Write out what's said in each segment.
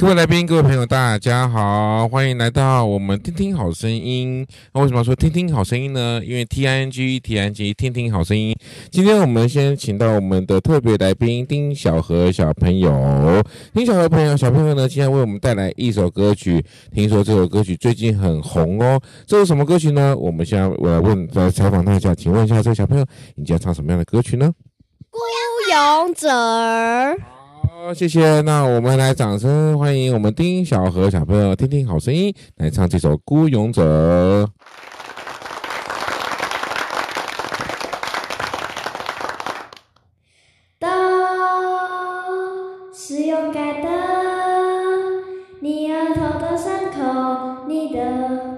各位来宾，各位朋友，大家好，欢迎来到我们听听好声音。那为什么说听听好声音呢？因为 T I N G T I N G 听听好声音。今天我们先请到我们的特别来宾丁小禾小朋友。丁小禾朋友小朋友呢，今天为我们带来一首歌曲。听说这首歌曲最近很红哦。这是什么歌曲呢？我们先我来问来采访他一下，请问一下这个小朋友，你将唱什么样的歌曲呢？孤勇者。好，谢谢。那我们来掌声欢迎我们丁小禾小朋友，听听好声音，来唱这首《孤勇者》。勇敢的，你额头的伤口，你的，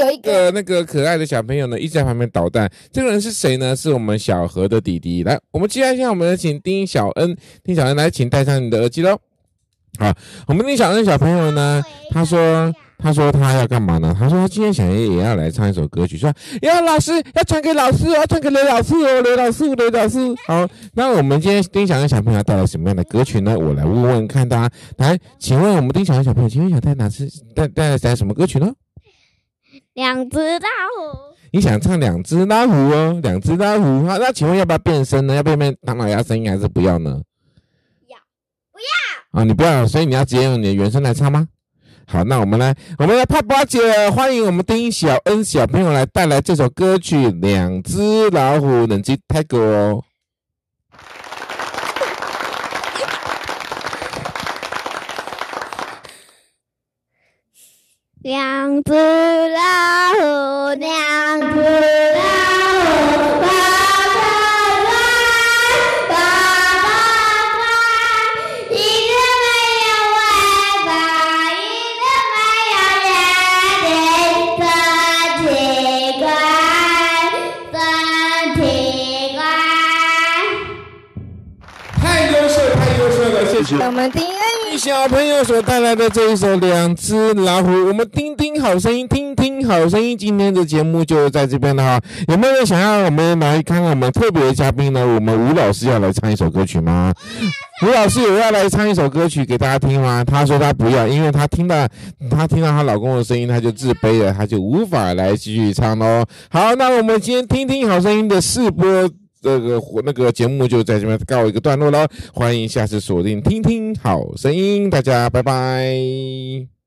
有一个、呃、那个可爱的小朋友呢，一直在旁边捣蛋。这个人是谁呢？是我们小何的弟弟。来，我们接下来我们来请丁小恩，丁小恩来，请戴上你的耳机喽。好，我们丁小恩小朋友呢，他说。他说他要干嘛呢？他说他今天想也要来唱一首歌曲，说要老师要传给老师，要传给刘老师哦，刘老师，刘老师。好，那我们今天丁小恩小朋友带来什么样的歌曲呢？我来问问看大家。来，请问我们丁小恩小朋友今天想带哪支带带来什么歌曲呢？两只老虎。你想唱两只老虎哦，两只老虎。好，那请问要不要变声呢？要不要变唐老鸭声音还是不要呢？要，不要。啊，你不要，所以你要直接用你的原声来唱吗？好，那我们来，我们来泡泡姐，欢迎我们丁小恩小朋友来带来这首歌曲《两只老虎》，冷静泰戈哦。两只老虎，两只老虎，跑得快，跑得快，一个没有尾巴，一个没有眼睛，真奇怪，真奇怪。太优秀，太优秀了，谢谢。我们第一小朋友所带来的这一首《两只老虎》，我们听听好声音，听听好声音。今天的节目就在这边了哈。有没有人想要我们来看看我们特别的嘉宾呢？我们吴老师要来唱一首歌曲吗？吴老师有要来唱一首歌曲给大家听吗？他说他不要，因为他听到他听到她老公的声音，他就自卑了，他就无法来继续唱喽。好，那我们今天听听好声音的试播。这个那个节目就在这边告一个段落喽，欢迎下次锁定听听好声音，大家拜拜。